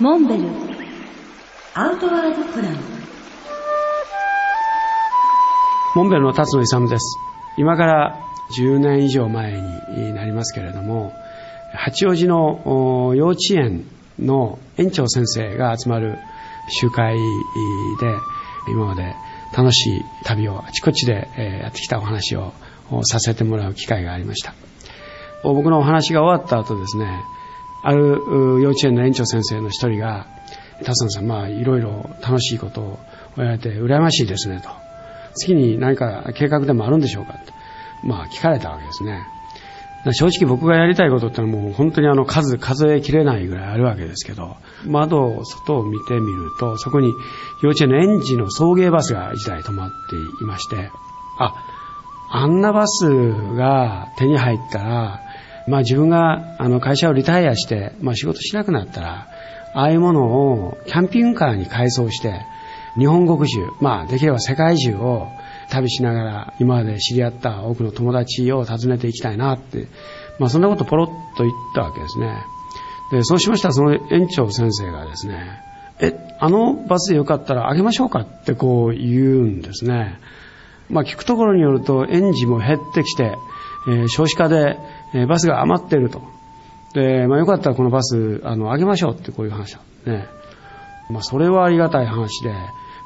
モンベル。アウトワードプラン。モンベルの辰野勇です。今から10年以上前になりますけれども八王子の幼稚園の園長先生が集まる集会で今まで楽しい旅をあちこちでやってきたお話をさせてもらう機会がありました。僕のお話が終わった後ですねある幼稚園の園長先生の一人が辰野さんまあいろいろ楽しいことをやられて羨ましいですねと。次に何か計画でもあるんでしょうかとまあ聞かれたわけですね。正直僕がやりたいことってのはもう本当にあの数数えきれないぐらいあるわけですけど。窓を外を見てみるとそこに幼稚園の園児の送迎バスが1台止まっていまして。ああんなバスが手に入ったらまあ自分があの会社をリタイアして、まあ仕事しなくなったら、ああいうものをキャンピングカーに改装して、日本国中、まあできれば世界中を旅しながら今まで知り合った多くの友達を訪ねていきたいなって、まあそんなことポロッと言ったわけですね。で、そうしましたらその園長先生がですね、え、あのバスでよかったらあげましょうかってこう言うんですね。まあ聞くところによると園児も減ってきて、え、少子化でえバスが余っていると。で、まあよかったらこのバス、あの、あげましょうってこういう話だね。まあそれはありがたい話で、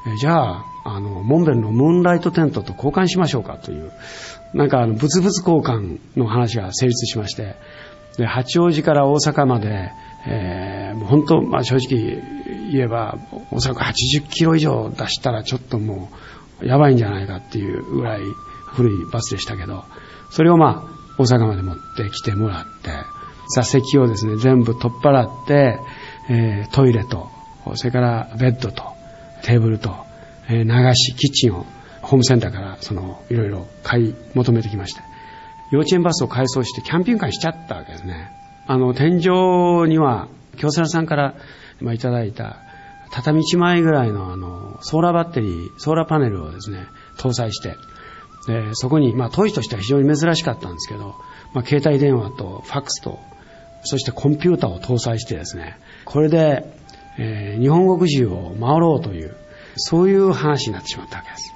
えじゃあ、あの、モンベルのムーンライトテントと交換しましょうかという、なんかあの、物々交換の話が成立しまして、で、八王子から大阪まで、えー、もう本当、まあ正直言えば、おそらく80キロ以上出したらちょっともう、やばいんじゃないかっていうぐらい古いバスでしたけど、それをまあ、大阪まで持ってきてもらって、座席をですね、全部取っ払って、えー、トイレと、それからベッドと、テーブルと、えー、流し、キッチンを、ホームセンターから、その、いろいろ買い求めてきまして、幼稚園バスを改装してキャンピングカーにしちゃったわけですね。あの、天井には、京セラさんから、まあ、いただいた、畳1枚ぐらいのあの、ソーラーバッテリー、ソーラーパネルをですね、搭載して、で、そこに、まあ当時としては非常に珍しかったんですけど、まあ携帯電話とファックスと、そしてコンピューターを搭載してですね、これで、えー、日本国中を回ろうという、そういう話になってしまったわけです。